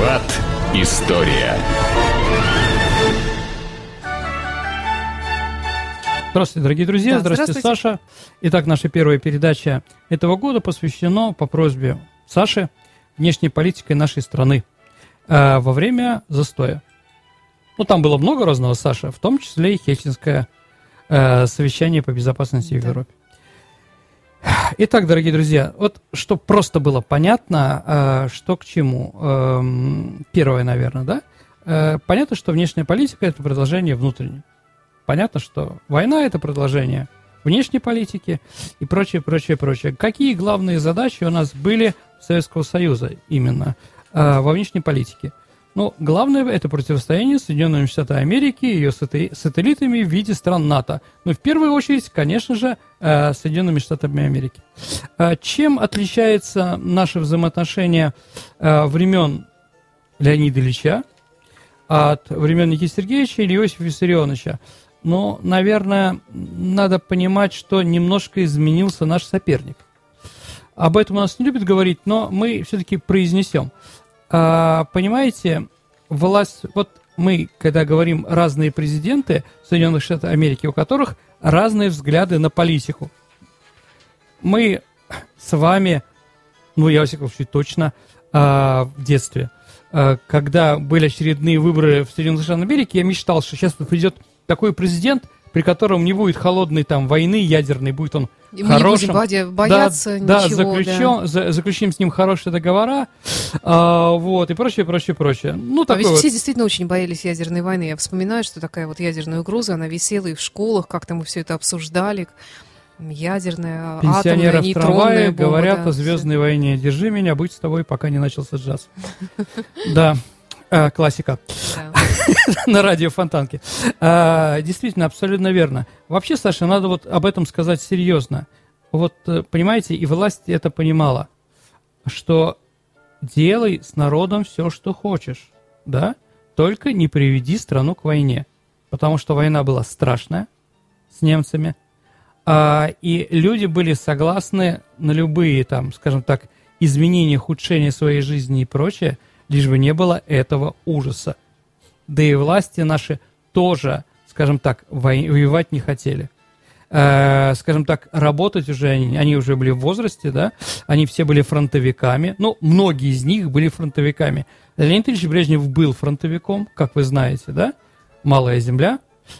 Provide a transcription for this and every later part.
Виват. История. Здравствуйте, дорогие друзья. Да, здравствуйте, здравствуйте, Саша. Итак, наша первая передача этого года посвящена по просьбе Саши внешней политикой нашей страны э, во время застоя. Ну, там было много разного, Саша, в том числе и Хельсинское э, совещание по безопасности да. в Европе. Итак, дорогие друзья, вот чтобы просто было понятно, э, что к чему. Э, первое, наверное, да? Э, понятно, что внешняя политика – это продолжение внутренней. Понятно, что война – это продолжение внешней политики и прочее, прочее, прочее. Какие главные задачи у нас были Советского Союза именно во внешней политике? Ну, главное это противостояние Соединенными Штатами Америки и ее сателлитами в виде стран НАТО. Ну, в первую очередь, конечно же, э, Соединенными Штатами Америки. Э, чем отличается наше взаимоотношение э, времен Леонида Ильича от времен Никиты Сергеевича или Иосифа Виссарионовича? Ну, наверное, надо понимать, что немножко изменился наш соперник. Об этом у нас не любят говорить, но мы все-таки произнесем. А, понимаете, власть, вот мы, когда говорим разные президенты Соединенных Штатов Америки, у которых разные взгляды на политику. Мы с вами, ну, я, во всяком случае, точно а, в детстве, а, когда были очередные выборы в Соединенных Штатах Америки, я мечтал, что сейчас придет такой президент – при котором не будет холодной там войны ядерной, будет он и хорошим. Мы не будем бояться да, ничего. Да, заключен, да. За, заключим с ним хорошие договора, а, вот, и прочее, прочее, прочее. Ну, а ведь вот. все действительно очень боялись ядерной войны. Я вспоминаю, что такая вот ядерная угроза, она висела и в школах, как-то мы все это обсуждали. Ядерная, Пенсионеры атомная, в трамвае говорят да, о звездной все. войне. Держи меня, быть с тобой, пока не начался джаз. Да, э, классика. на радио Фонтанки. А, действительно, абсолютно верно. Вообще, Саша, надо вот об этом сказать серьезно. Вот, э, понимаете, и власть это понимала, что делай с народом все, что хочешь, да, только не приведи страну к войне. Потому что война была страшная с немцами, а, и люди были согласны на любые, там, скажем так, изменения, ухудшения своей жизни и прочее, лишь бы не было этого ужаса да и власти наши тоже, скажем так, воевать не хотели. Э, скажем так, работать уже они, они уже были в возрасте, да, они все были фронтовиками, ну, многие из них были фронтовиками. Леонид Ильич Брежнев был фронтовиком, как вы знаете, да, «Малая земля»,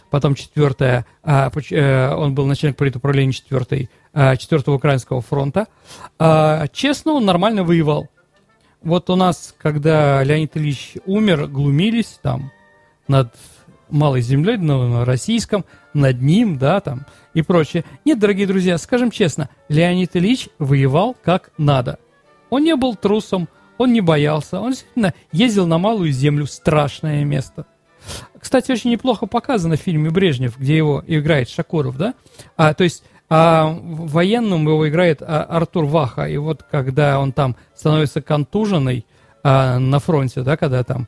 потом четвертая, а, э, он был начальник политуправления четвертой, а, четвертого Украинского фронта. А, честно, он нормально воевал. Вот у нас, когда Леонид Ильич умер, глумились там, над малой землей, на российском, над ним, да, там, и прочее. Нет, дорогие друзья, скажем честно, Леонид Ильич воевал как надо. Он не был трусом, он не боялся, он действительно ездил на малую землю, страшное место. Кстати, очень неплохо показано в фильме «Брежнев», где его играет Шакуров, да? А, то есть а, военным его играет а, Артур Ваха, и вот когда он там становится контуженный а, на фронте, да, когда там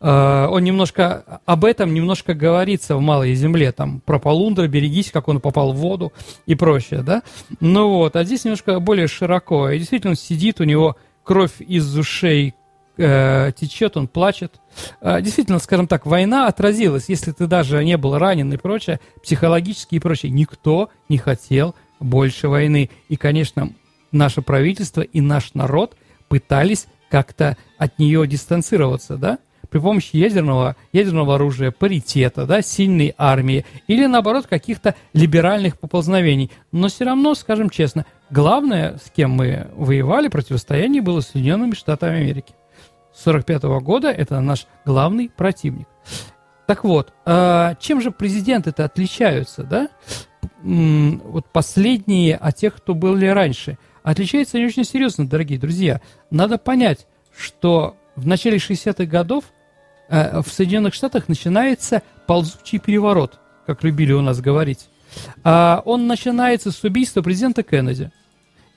он немножко, об этом немножко говорится в «Малой земле», там, про Полундра, берегись, как он попал в воду и прочее, да? Ну вот, а здесь немножко более широко, и действительно он сидит, у него кровь из ушей э, течет, он плачет. Э, действительно, скажем так, война отразилась, если ты даже не был ранен и прочее, психологически и прочее. Никто не хотел больше войны. И, конечно, наше правительство и наш народ пытались как-то от нее дистанцироваться, да? При помощи ядерного, ядерного оружия, паритета, да, сильной армии или, наоборот, каких-то либеральных поползновений. Но все равно, скажем честно, главное, с кем мы воевали, противостояние было с Соединенными Штатами Америки. С 1945 года это наш главный противник. Так вот, а чем же президенты-то отличаются, да? Вот последние от тех, кто были раньше. Отличаются они очень серьезно, дорогие друзья. Надо понять, что в начале 60-х годов Э, в Соединенных Штатах начинается ползучий переворот, как любили у нас говорить. А, он начинается с убийства президента Кеннеди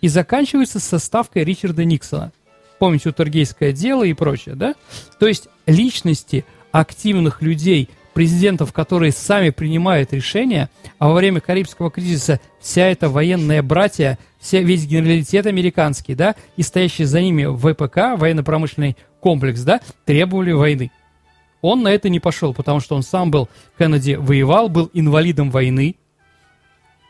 и заканчивается со ставкой Ричарда Никсона. Помните, Утергейское дело и прочее, да? То есть личности активных людей, президентов, которые сами принимают решения, а во время Карибского кризиса вся эта военная братья, вся, весь генералитет американский, да, и стоящий за ними ВПК, военно-промышленный комплекс, да, требовали войны. Он на это не пошел, потому что он сам был, Кеннеди воевал, был инвалидом войны,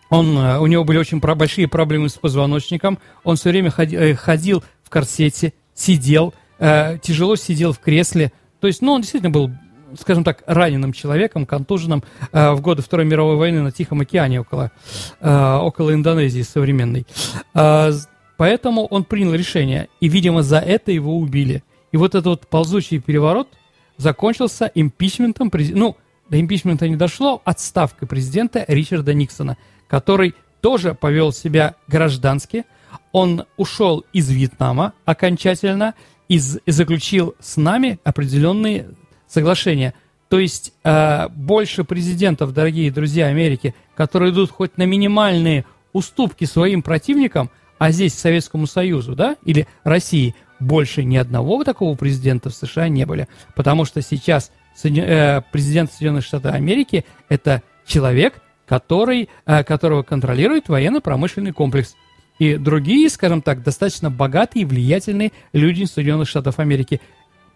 он, э, у него были очень большие проблемы с позвоночником, он все время ходи, э, ходил в корсете, сидел, э, тяжело сидел в кресле, то есть, ну, он действительно был скажем так, раненым человеком, контуженным э, в годы Второй мировой войны на Тихом океане около, э, около Индонезии современной. Э, поэтому он принял решение, и, видимо, за это его убили. И вот этот вот ползучий переворот закончился импичментом, ну, до импичмента не дошло, отставкой президента Ричарда Никсона, который тоже повел себя граждански. Он ушел из Вьетнама окончательно и заключил с нами определенные соглашения. То есть э, больше президентов, дорогие друзья Америки, которые идут хоть на минимальные уступки своим противникам, а здесь Советскому Союзу, да, или России, больше ни одного такого президента в США не были. Потому что сейчас э, президент Соединенных Штатов Америки – это человек, который, э, которого контролирует военно-промышленный комплекс. И другие, скажем так, достаточно богатые и влиятельные люди Соединенных Штатов Америки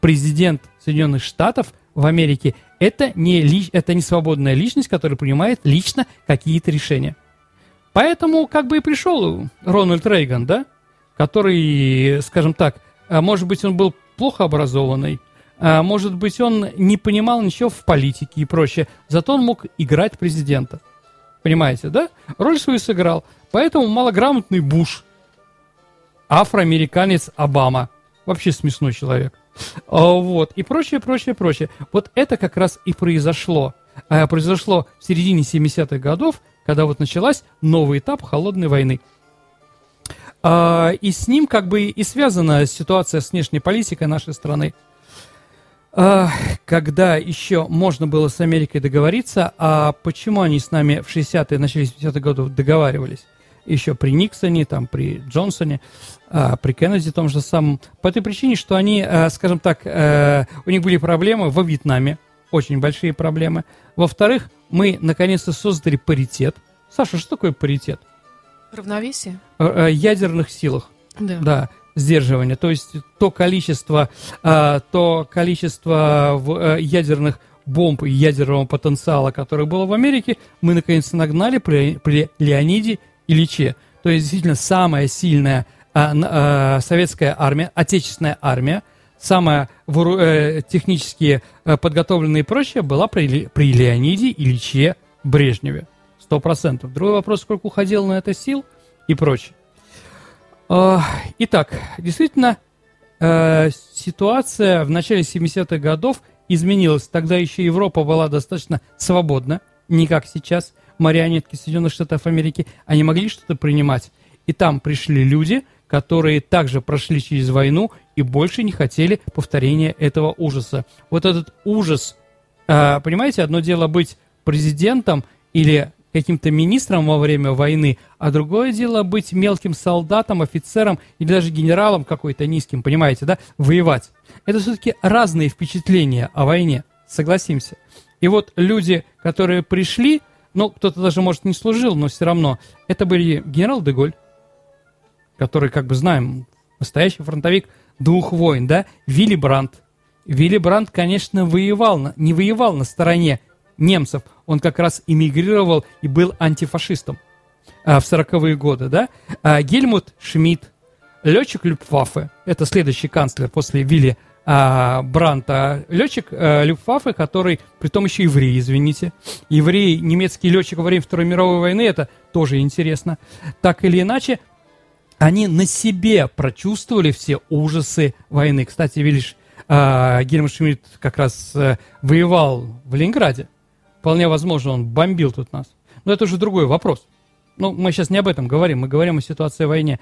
президент Соединенных Штатов в Америке это не, ли, это не свободная личность, которая принимает лично какие-то решения. Поэтому как бы и пришел Рональд Рейган, да, который, скажем так, может быть, он был плохо образованный, а, может быть, он не понимал ничего в политике и прочее, зато он мог играть президента. Понимаете, да? Роль свою сыграл. Поэтому малограмотный Буш, афроамериканец Обама, вообще смешной человек. А, вот, и прочее, прочее, прочее. Вот это как раз и произошло. А, произошло в середине 70-х годов, когда вот началась новый этап холодной войны. А, и с ним как бы и связана ситуация с внешней политикой нашей страны. Когда еще можно было с Америкой договориться, а почему они с нами в 60-е, начале 70-х годов договаривались? еще при Никсоне, там, при Джонсоне, а, при Кеннеди том же самом. По той причине, что они, а, скажем так, а, у них были проблемы во Вьетнаме, очень большие проблемы. Во-вторых, мы наконец-то создали паритет. Саша, что такое паритет? Равновесие? А, а, ядерных силах. Да. Да сдерживание, то есть то количество, а, то количество а, ядерных бомб и ядерного потенциала, которое было в Америке, мы наконец нагнали при, при Леониде Ильиче. То есть действительно самая сильная а, а, советская армия, отечественная армия, самая э, технически э, подготовленная и прочее была при, при Леониде Ильиче Брежневе. Сто процентов. Другой вопрос, сколько уходило на это сил и прочее. Э, итак, действительно, э, ситуация в начале 70-х годов изменилась. Тогда еще Европа была достаточно свободна, не как сейчас марионетки Соединенных Штатов Америки, они могли что-то принимать. И там пришли люди, которые также прошли через войну и больше не хотели повторения этого ужаса. Вот этот ужас, э, понимаете, одно дело быть президентом или каким-то министром во время войны, а другое дело быть мелким солдатом, офицером или даже генералом какой-то низким, понимаете, да, воевать. Это все-таки разные впечатления о войне, согласимся. И вот люди, которые пришли, ну, кто-то даже, может, не служил, но все равно. Это были генерал Деголь, который, как бы знаем, настоящий фронтовик двух войн, да, Вилли Брандт. Вилли Брандт, конечно, воевал, на, не воевал на стороне немцев, он как раз эмигрировал и был антифашистом а, в 40-е годы, да. А, Гельмут Шмидт, летчик Люпфаффе, это следующий канцлер после Вилли а, Бранта, летчик а, Люфтваффе, который, при том еще еврей, извините. Еврей, немецкий летчик во время Второй мировой войны, это тоже интересно. Так или иначе, они на себе прочувствовали все ужасы войны. Кстати, видишь, а, Гельмут Шмидт как раз а, воевал в Ленинграде. Вполне возможно, он бомбил тут нас. Но это уже другой вопрос. Ну, мы сейчас не об этом говорим, мы говорим о ситуации в войне.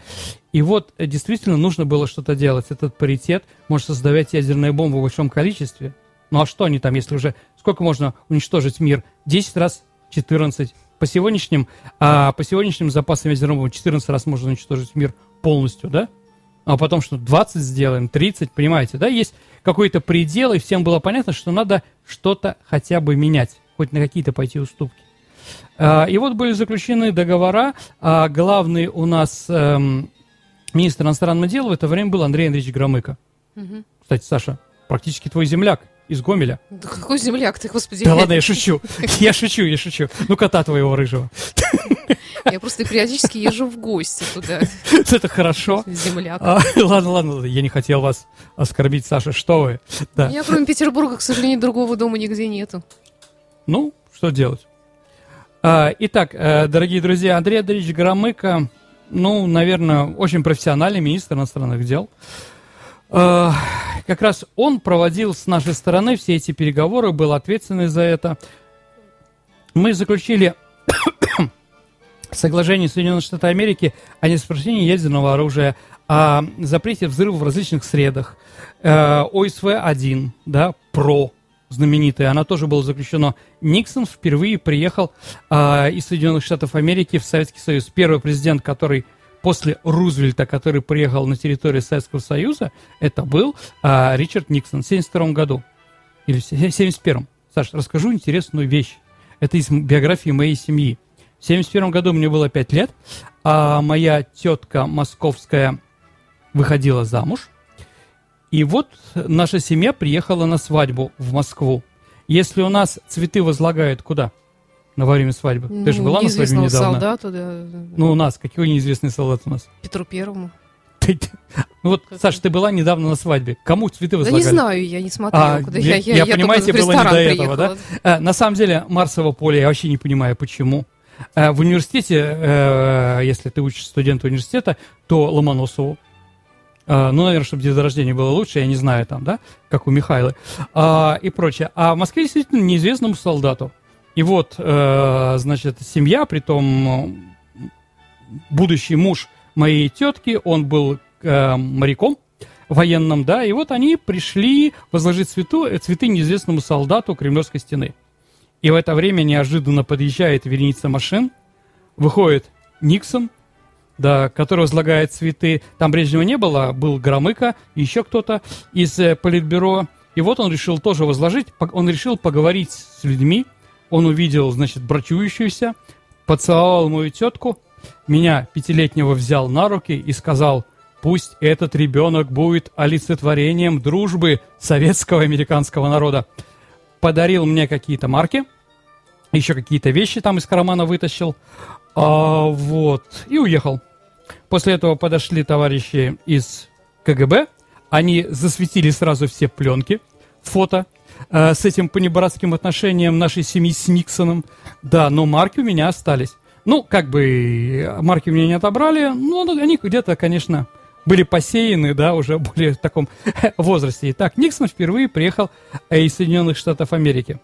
И вот э, действительно нужно было что-то делать. Этот паритет может создавать ядерные бомбы в большом количестве. Ну а что они там, если уже... Сколько можно уничтожить мир? 10 раз, 14. По сегодняшним, а, по сегодняшним запасам ядерных бомб 14 раз можно уничтожить мир полностью, да? А потом что, 20 сделаем, 30, понимаете, да? Есть какой-то предел, и всем было понятно, что надо что-то хотя бы менять, хоть на какие-то пойти уступки. А, и вот были заключены договора. А главный у нас эм, министр иностранных дел в это время был Андрей Андреевич Громыко. Угу. кстати, Саша, практически твой земляк из Гомеля. Да какой земляк ты, господи. Да ладно, я шучу. Я шучу, я шучу. Ну, кота твоего рыжего. Я просто периодически езжу в гости туда. Это хорошо. Земляк. А, ладно, ладно, я не хотел вас оскорбить, Саша, что вы. Да. У меня, кроме Петербурга, к сожалению, другого дома нигде нету. Ну, что делать? А, итак, э, дорогие друзья, Андрей Андреевич Громыко, ну, наверное, очень профессиональный министр иностранных дел. А, как раз он проводил с нашей стороны все эти переговоры, был ответственный за это. Мы заключили соглашение Соединенных Штатов Америки о нераспространении ядерного оружия, о запрете взрывов в различных средах, э, ОСВ-1, да, ПРО, знаменитая, она тоже была заключена. Никсон впервые приехал э, из Соединенных Штатов Америки в Советский Союз. Первый президент, который после Рузвельта, который приехал на территорию Советского Союза, это был э, Ричард Никсон в 1972 году. Или в 1971. Саш, расскажу интересную вещь. Это из биографии моей семьи. В 1971 году мне было 5 лет, а моя тетка московская выходила замуж. И вот наша семья приехала на свадьбу в Москву. Если у нас цветы возлагают куда? На время свадьбы. Ну, Ты же была на свадьбе недавно? солдату, да. Ну, у нас. Какой неизвестный солдат у нас? Петру Первому. Ну вот, Саша, ты была недавно на свадьбе. Кому цветы возлагали? Да не знаю, я не смотрела. А, куда. Я, я, я, я понимаете, было не до этого, да? А, на самом деле, Марсово поле, я вообще не понимаю, почему. А, в университете, а, если ты учишь студент университета, то Ломоносову. А, ну, наверное, чтобы день рождения было лучше, я не знаю там, да, как у Михайла а, и прочее. А в Москве действительно неизвестному солдату. И вот, э, значит, семья, при том будущий муж моей тетки, он был э, моряком военным, да, и вот они пришли возложить цвету, цветы неизвестному солдату Кремлевской стены. И в это время неожиданно подъезжает вереница машин, выходит Никсон, да, который возлагает цветы. Там Брежнева не было, был Громыко, еще кто-то из э, Политбюро. И вот он решил тоже возложить, он решил поговорить с людьми. Он увидел, значит, брачующуюся, поцеловал мою тетку, меня, пятилетнего, взял на руки и сказал, пусть этот ребенок будет олицетворением дружбы советского американского народа. Подарил мне какие-то марки, еще какие-то вещи там из кармана вытащил, а, вот, и уехал. После этого подошли товарищи из КГБ, они засветили сразу все пленки, фото, э, с этим понебратским отношением нашей семьи с Никсоном. Да, но марки у меня остались. Ну, как бы марки у меня не отобрали, но они где-то, конечно, были посеяны, да, уже более в таком возрасте. Итак, Никсон впервые приехал э, из Соединенных Штатов Америки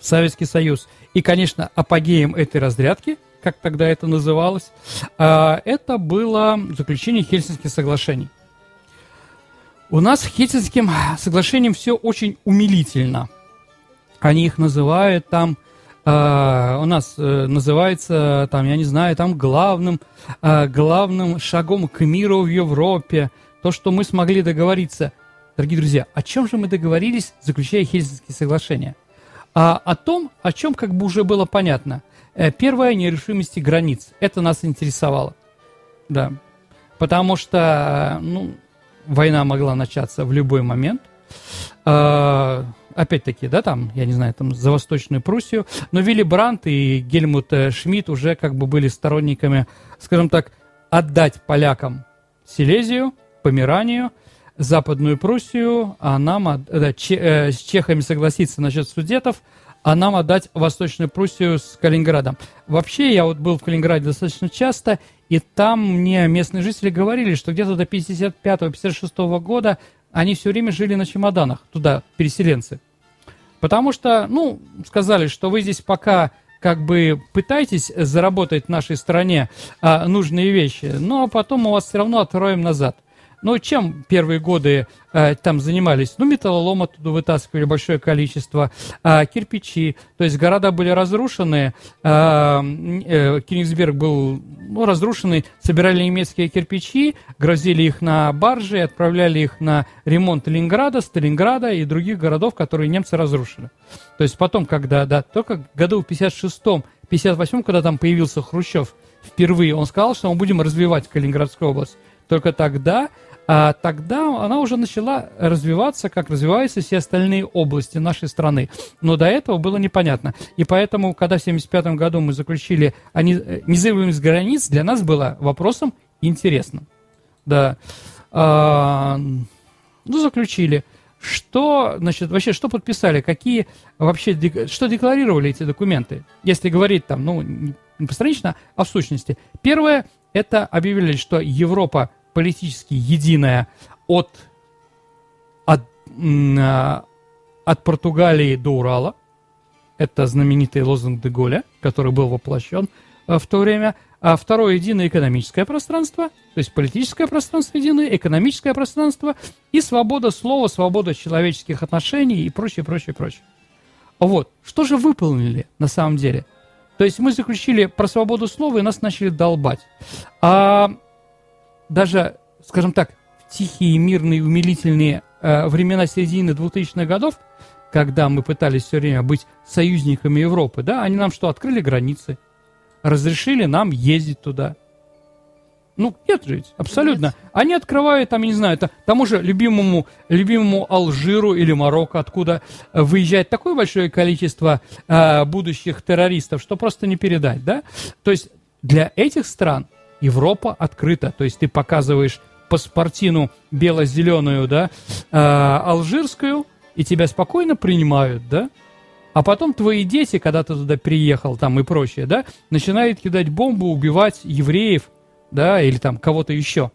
в Советский Союз. И, конечно, апогеем этой разрядки, как тогда это называлось, э, это было заключение Хельсинских соглашений. У нас с Хельсинским соглашением все очень умилительно. Они их называют там Uh, у нас uh, называется, там, я не знаю, там главным, uh, главным шагом к миру в Европе, то, что мы смогли договориться. Дорогие друзья, о чем же мы договорились, заключая Хельсинские соглашения? А, о том, о чем как бы уже было понятно. Э, первое, нерешимости границ. Это нас интересовало. Да. Потому что, ну, война могла начаться в любой момент. А, опять-таки, да, там, я не знаю, там, за Восточную Пруссию, но Вилли Брандт и Гельмут э, Шмидт уже как бы были сторонниками, скажем так, отдать полякам Силезию, Померанию, Западную Пруссию, а нам, да, че, э, с чехами согласиться насчет судетов, а нам отдать Восточную Пруссию с Калининградом. Вообще, я вот был в Калининграде достаточно часто, и там мне местные жители говорили, что где-то до 55-56 года они все время жили на чемоданах, туда, переселенцы. Потому что, ну, сказали, что вы здесь пока как бы пытаетесь заработать в нашей стране а, нужные вещи, но потом мы вас все равно откроем назад – ну, чем первые годы э, там занимались? Ну, металлолом оттуда вытаскивали большое количество, э, кирпичи, то есть города были разрушены, э, э, Кенигсберг был ну, разрушенный, собирали немецкие кирпичи, грозили их на баржи, отправляли их на ремонт Ленинграда, Сталинграда и других городов, которые немцы разрушили. То есть потом, когда, да, только году в 56-м, 58-м, когда там появился Хрущев впервые, он сказал, что мы будем развивать Калининградскую область. Только тогда а тогда она уже начала развиваться, как развиваются все остальные области нашей страны. Но до этого было непонятно. И поэтому, когда в 1975 году мы заключили о независимость границ, для нас было вопросом интересным. Да. А, ну, заключили. Что, значит, вообще, что подписали? Какие вообще, что декларировали эти документы? Если говорить там, ну, не постранично, а в сущности. Первое, это объявили, что Европа политически единая от, от, а, от Португалии до Урала. Это знаменитый лозунг Деголя, который был воплощен э, в то время. А второе – единое экономическое пространство, то есть политическое пространство единое, экономическое пространство и свобода слова, свобода человеческих отношений и прочее, прочее, прочее. Вот. Что же выполнили на самом деле? То есть мы заключили про свободу слова, и нас начали долбать. А даже, скажем так, в тихие, мирные, умилительные э, времена середины 2000-х годов, когда мы пытались все время быть союзниками Европы, да, они нам что, открыли границы, разрешили нам ездить туда. Ну, нет же абсолютно. Нет. Они открывают, там, я не знаю, это, тому же любимому, любимому Алжиру или Марокко, откуда выезжает такое большое количество э, будущих террористов, что просто не передать, да? То есть для этих стран Европа открыта. То есть ты показываешь паспортину бело-зеленую, да, э, алжирскую, и тебя спокойно принимают, да? А потом твои дети, когда ты туда приехал, там и прочее, да, начинают кидать бомбу, убивать евреев, да, или там кого-то еще.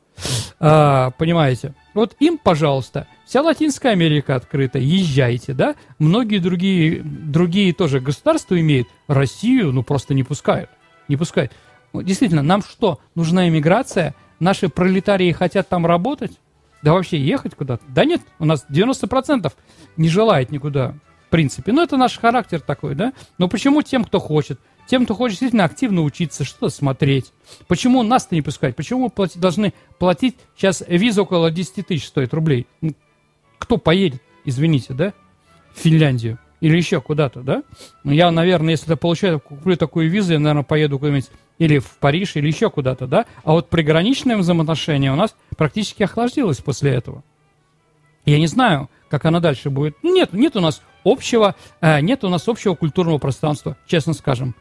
А, понимаете? Вот им, пожалуйста, вся Латинская Америка открыта, езжайте, да? Многие другие, другие тоже государства имеют, Россию, ну, просто не пускают, не пускают. Ну, действительно, нам что, нужна иммиграция? Наши пролетарии хотят там работать? Да вообще ехать куда-то? Да нет, у нас 90% не желает никуда в принципе. Ну, это наш характер такой, да? Но почему тем, кто хочет? Тем, кто хочет действительно активно учиться, что-то смотреть. Почему нас-то не пускать? Почему мы платить, должны платить? Сейчас виза около 10 тысяч стоит рублей. Ну, кто поедет, извините, да? В Финляндию или еще куда-то, да? Ну, я, наверное, если я получаю, куплю такую визу, я, наверное, поеду куда-нибудь или в Париж, или еще куда-то, да? А вот приграничное взаимоотношение у нас практически охлаждилось после этого. Я не знаю, как она дальше будет. Нет, нет у нас общего, э, нет у нас общего культурного пространства, честно скажем.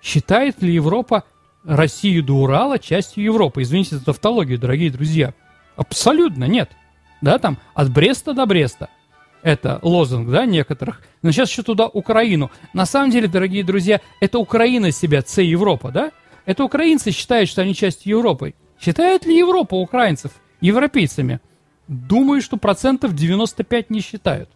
Считает ли Европа Россию до Урала частью Европы? Извините за тавтологию, дорогие друзья. Абсолютно нет. Да, там от Бреста до Бреста. Это лозунг, да, некоторых. Но сейчас еще туда Украину. На самом деле, дорогие друзья, это Украина себя, С Европа, да? Это украинцы считают, что они частью Европы. Считает ли Европа украинцев европейцами? Думаю, что процентов 95 не считают.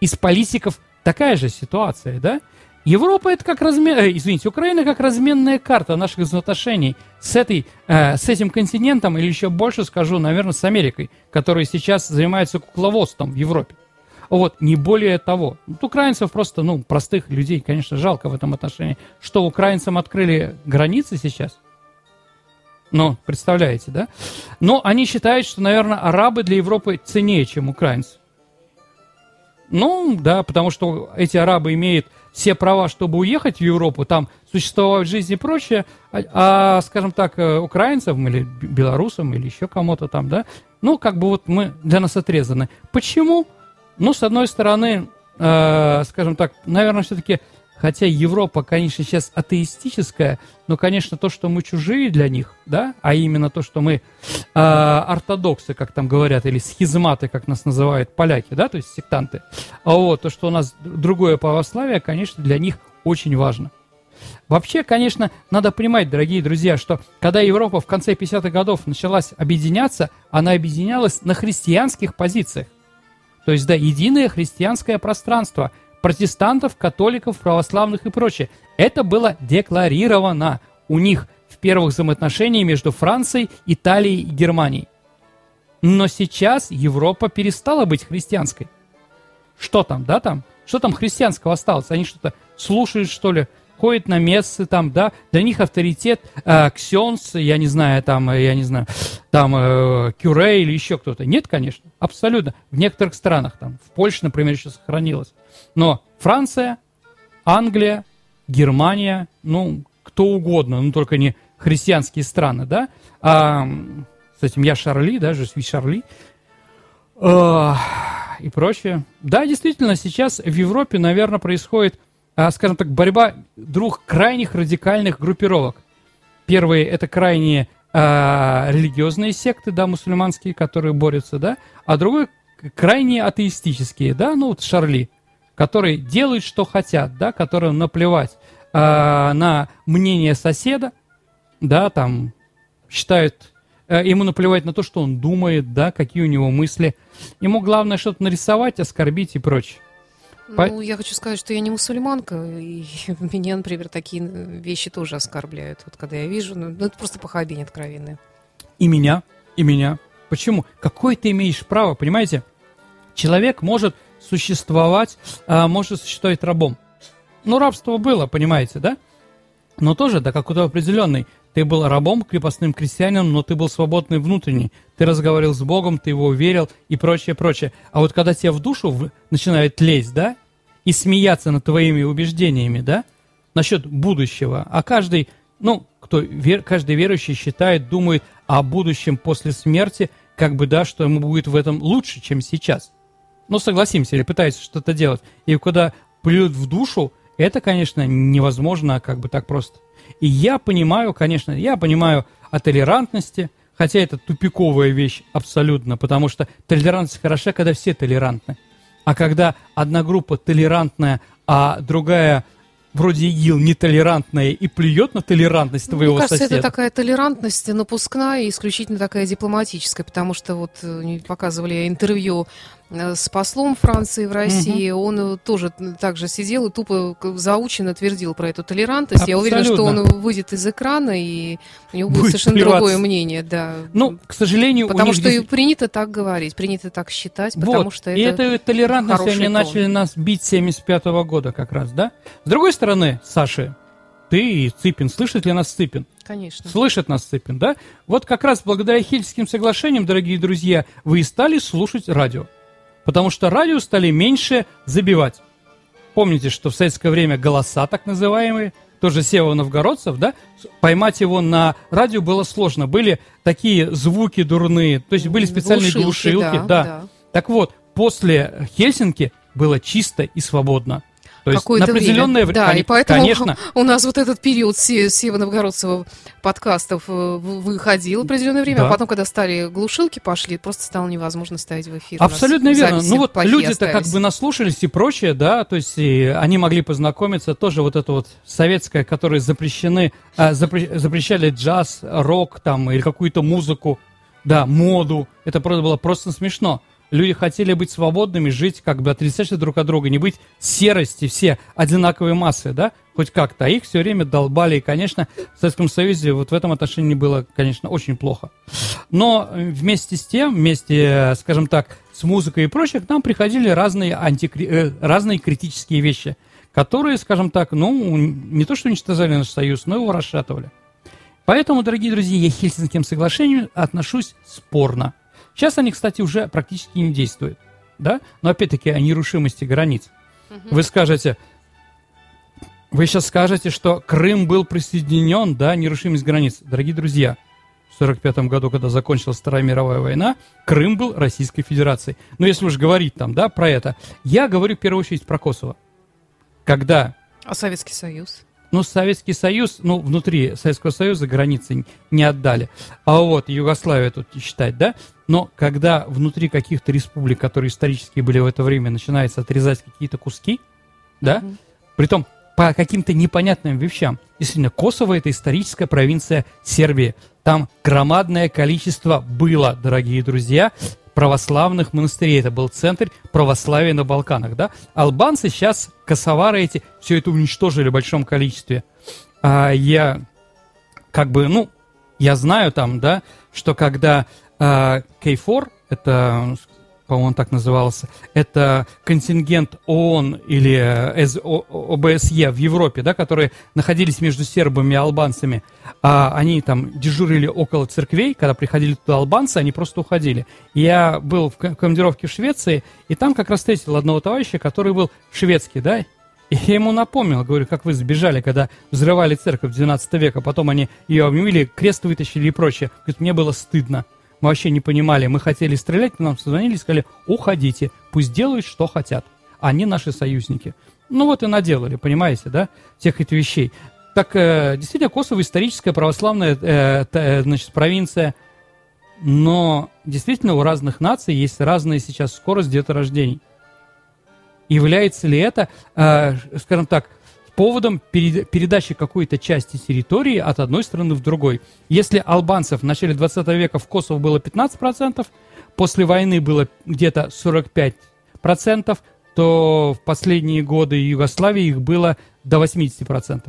Из политиков такая же ситуация, да? Европа это как размен, э, извините, Украина как разменная карта наших взаимоотношений с этой, э, с этим континентом или еще больше скажу, наверное, с Америкой, которая сейчас занимается кукловодством в Европе. Вот, не более того. Вот украинцев просто, ну, простых людей, конечно, жалко в этом отношении. Что, украинцам открыли границы сейчас? Ну, представляете, да? Но они считают, что, наверное, арабы для Европы ценнее, чем украинцы. Ну, да, потому что эти арабы имеют все права, чтобы уехать в Европу, там существовать жизнь и прочее, а, а, скажем так, э, украинцам или белорусам или еще кому-то там, да, ну, как бы вот мы для нас отрезаны. Почему? Ну, с одной стороны, э, скажем так, наверное, все-таки Хотя Европа, конечно, сейчас атеистическая, но, конечно, то, что мы чужие для них, да, а именно то, что мы э, ортодоксы, как там говорят, или схизматы, как нас называют поляки, да, то есть сектанты, а вот то, что у нас другое православие, конечно, для них очень важно. Вообще, конечно, надо понимать, дорогие друзья, что когда Европа в конце 50-х годов началась объединяться, она объединялась на христианских позициях. То есть, да, единое христианское пространство – протестантов, католиков, православных и прочее. Это было декларировано у них в первых взаимоотношениях между Францией, Италией и Германией. Но сейчас Европа перестала быть христианской. Что там, да, там? Что там христианского осталось? Они что-то слушают, что ли? Ходят на мессы там, да, для них авторитет э, ксенс, я не знаю, там, э, я не знаю, там, э, кюре или еще кто-то. Нет, конечно, абсолютно. В некоторых странах, там, в Польше, например, еще сохранилось. Но Франция, Англия, Германия, ну, кто угодно, ну, только не христианские страны, да, а, с этим «Я Шарли», да, «Je suis Шарли», э, и прочее. Да, действительно, сейчас в Европе, наверное, происходит, скажем так, борьба двух крайних радикальных группировок. Первые – это крайние э, религиозные секты, да, мусульманские, которые борются, да, а другой – крайние атеистические, да, ну вот Шарли, которые делают, что хотят, да, которые наплевать э, на мнение соседа, да, там считают, э, ему наплевать на то, что он думает, да, какие у него мысли. Ему главное что-то нарисовать, оскорбить и прочее. Ну, я хочу сказать, что я не мусульманка, и меня, например, такие вещи тоже оскорбляют. Вот когда я вижу, ну, ну это просто похабень откровенный. И меня, и меня. Почему? Какое ты имеешь право, понимаете? Человек может существовать, а, может существовать рабом. Ну, рабство было, понимаете, да? Но тоже до какой-то определенной. Ты был рабом, крепостным крестьянином, но ты был свободный внутренний. Ты разговаривал с Богом, ты его верил и прочее, прочее. А вот когда тебе в душу в... начинает лезть, да, и смеяться над твоими убеждениями, да, насчет будущего, а каждый, ну, кто, вер, каждый верующий считает, думает о будущем после смерти, как бы, да, что ему будет в этом лучше, чем сейчас. Ну, согласимся, или пытается что-то делать. И когда плюют в душу, это, конечно, невозможно как бы так просто. И я понимаю, конечно, я понимаю о толерантности, хотя это тупиковая вещь абсолютно, потому что толерантность хороша, когда все толерантны. А когда одна группа толерантная, а другая вроде ИГИЛ нетолерантная и плюет на толерантность ну, твоего Мне кажется, соседа. это такая толерантность напускная и исключительно такая дипломатическая, потому что вот э, показывали интервью с послом Франции в России. Угу. Он тоже также сидел и тупо заученно твердил про эту толерантность. Абсолютно. Я уверена, что он выйдет из экрана и у него будет, будет совершенно плеваться. другое мнение. Да. Ну, к сожалению, потому что здесь... принято так говорить, принято так считать, вот. потому что и это. И эту толерантность они тон. начали нас бить с 75 -го года как раз, да? С другой стороны, Саша, ты и Цыпин, слышит ли нас Цыпин? Конечно. Слышит нас Цыпин, да? Вот как раз благодаря Хельсинским соглашениям, дорогие друзья, вы и стали слушать радио потому что радио стали меньше забивать. Помните, что в советское время голоса так называемые, тоже Сева Новгородцев, да, поймать его на радио было сложно. Были такие звуки дурные, то есть были специальные глушилки. глушилки да, да. да. Так вот, после Хельсинки было чисто и свободно. То есть на определенное время. Да, и поэтому конечно. у нас вот этот период Сева Новгородцева подкастов э, выходил определенное время, а да. а потом, когда стали глушилки пошли, просто стало невозможно ставить в эфир. Абсолютно верно. Ну вот люди-то как бы наслушались и прочее, да, то есть и они могли познакомиться, тоже вот это вот советское, которые запрещены, а, запре- запрещали джаз, рок там или какую-то музыку, да, моду. Это было просто смешно. Люди хотели быть свободными, жить как бы отрицать друг от друга, не быть серости, все одинаковые массы, да, хоть как-то. А их все время долбали. И, конечно, в Советском Союзе вот в этом отношении было, конечно, очень плохо. Но вместе с тем, вместе, скажем так, с музыкой и прочее, к нам приходили разные, антикри... Э, разные критические вещи, которые, скажем так, ну, не то что уничтожали наш союз, но его расшатывали. Поэтому, дорогие друзья, я к Хельсинским соглашениям отношусь спорно. Сейчас они, кстати, уже практически не действуют, да? Но опять-таки о нерушимости границ. Угу. Вы скажете, вы сейчас скажете, что Крым был присоединен, да, нерушимость границ. Дорогие друзья, в 1945 году, когда закончилась Вторая мировая война, Крым был Российской Федерацией. Но если уж говорить там, да, про это, я говорю в первую очередь про Косово. Когда... А Советский Союз? Ну, Советский Союз, ну, внутри Советского Союза границы не отдали. А вот Югославия тут считать, да? Но когда внутри каких-то республик, которые исторически были в это время, начинается отрезать какие-то куски, да, mm-hmm. притом по каким-то непонятным вещам. Действительно, Косово – это историческая провинция Сербии. Там громадное количество было, дорогие друзья, православных монастырей. Это был центр православия на Балканах, да? Албанцы сейчас, косовары эти, все это уничтожили в большом количестве. А я как бы, ну, я знаю там, да, что когда а, Кейфор, это по-моему, так назывался, это контингент ООН или э, ОБСЕ в Европе, да, которые находились между сербами и албанцами. А они там дежурили около церквей, когда приходили туда албанцы, они просто уходили. Я был в командировке в Швеции, и там как раз встретил одного товарища, который был шведский, да, и я ему напомнил, говорю, как вы сбежали, когда взрывали церковь 12 века, потом они ее обнюмили, крест вытащили и прочее. Говорит, мне было стыдно. Мы вообще не понимали, мы хотели стрелять, нам позвонили и сказали, уходите, пусть делают, что хотят. Они наши союзники. Ну вот и наделали, понимаете, да, всех этих вещей. Так, э, действительно, Косово историческая православная э, э, значит, провинция, но действительно у разных наций есть разная сейчас скорость деторождений. Является ли это, скажем так, поводом передачи какой-то части территории от одной страны в другой? Если албанцев в начале 20 века в Косово было 15%, после войны было где-то 45%, то в последние годы Югославии их было до 80%.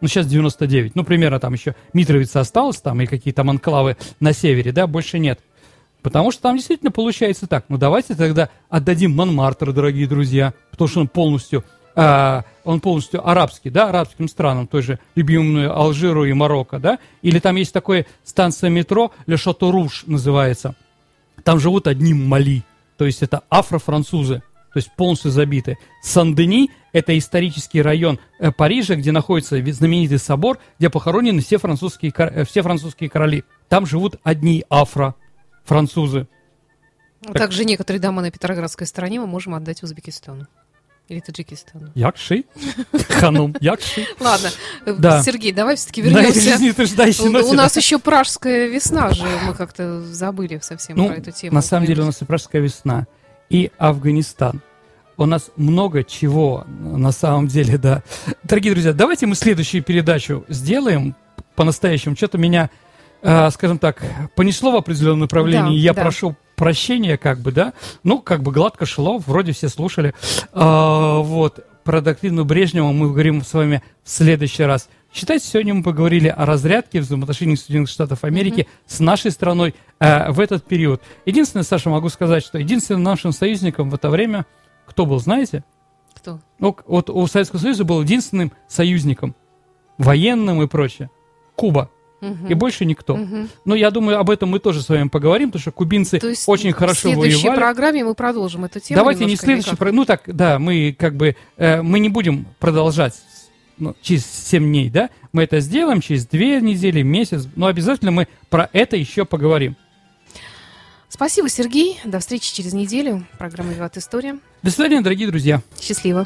Ну, сейчас 99. Ну, примерно там еще Митровица осталась там, и какие-то там анклавы на севере, да, больше нет. Потому что там действительно получается так. Ну, давайте тогда отдадим Монмартр, дорогие друзья, потому что он полностью, он полностью арабский, да, арабским странам, той же любимую Алжиру и Марокко, да. Или там есть такое станция метро, Ле Шато-Руш называется. Там живут одни Мали, то есть это афро-французы то есть полностью забиты. Сан-Дени – это исторический район э, Парижа, где находится знаменитый собор, где похоронены все французские, э, все французские короли. Там живут одни афро-французы. А так. Также некоторые дома на Петроградской стороне мы можем отдать Узбекистану. Или Таджикистану. Якши? Ханум, Якши. Ладно, да. Сергей, давай все-таки вернемся. У, у нас еще пражская весна же, мы как-то забыли совсем ну, про эту тему. На самом деле у нас и пражская весна и Афганистан. У нас много чего на самом деле, да. Дорогие друзья, давайте мы следующую передачу сделаем по-настоящему. Что-то меня, э, скажем так, понесло в определенном направлении. Да, Я да. прошу прощения, как бы, да. Ну, как бы гладко шло, вроде все слушали. А, вот. Про доктрину Брежнева мы говорим с вами в следующий раз. Считайте, сегодня мы поговорили о разрядке взаимоотношениях Соединенных Штатов Америки mm-hmm. с нашей страной э, в этот период. Единственное, Саша, могу сказать, что единственным нашим союзником в это время, кто был, знаете? Кто? Ну, вот у Советского Союза был единственным союзником, военным и прочее. Куба. Угу. И больше никто. Угу. Но я думаю, об этом мы тоже с вами поговорим, потому что кубинцы То есть очень хорошо воевали. В следующей воевали. программе мы продолжим эту тему. Давайте не следующей, про... ну так, да, мы как бы, э, мы не будем продолжать ну, через 7 дней, да, мы это сделаем через 2 недели, месяц, но обязательно мы про это еще поговорим. Спасибо, Сергей. До встречи через неделю. Программа «Виват История». До свидания, дорогие друзья. Счастливо.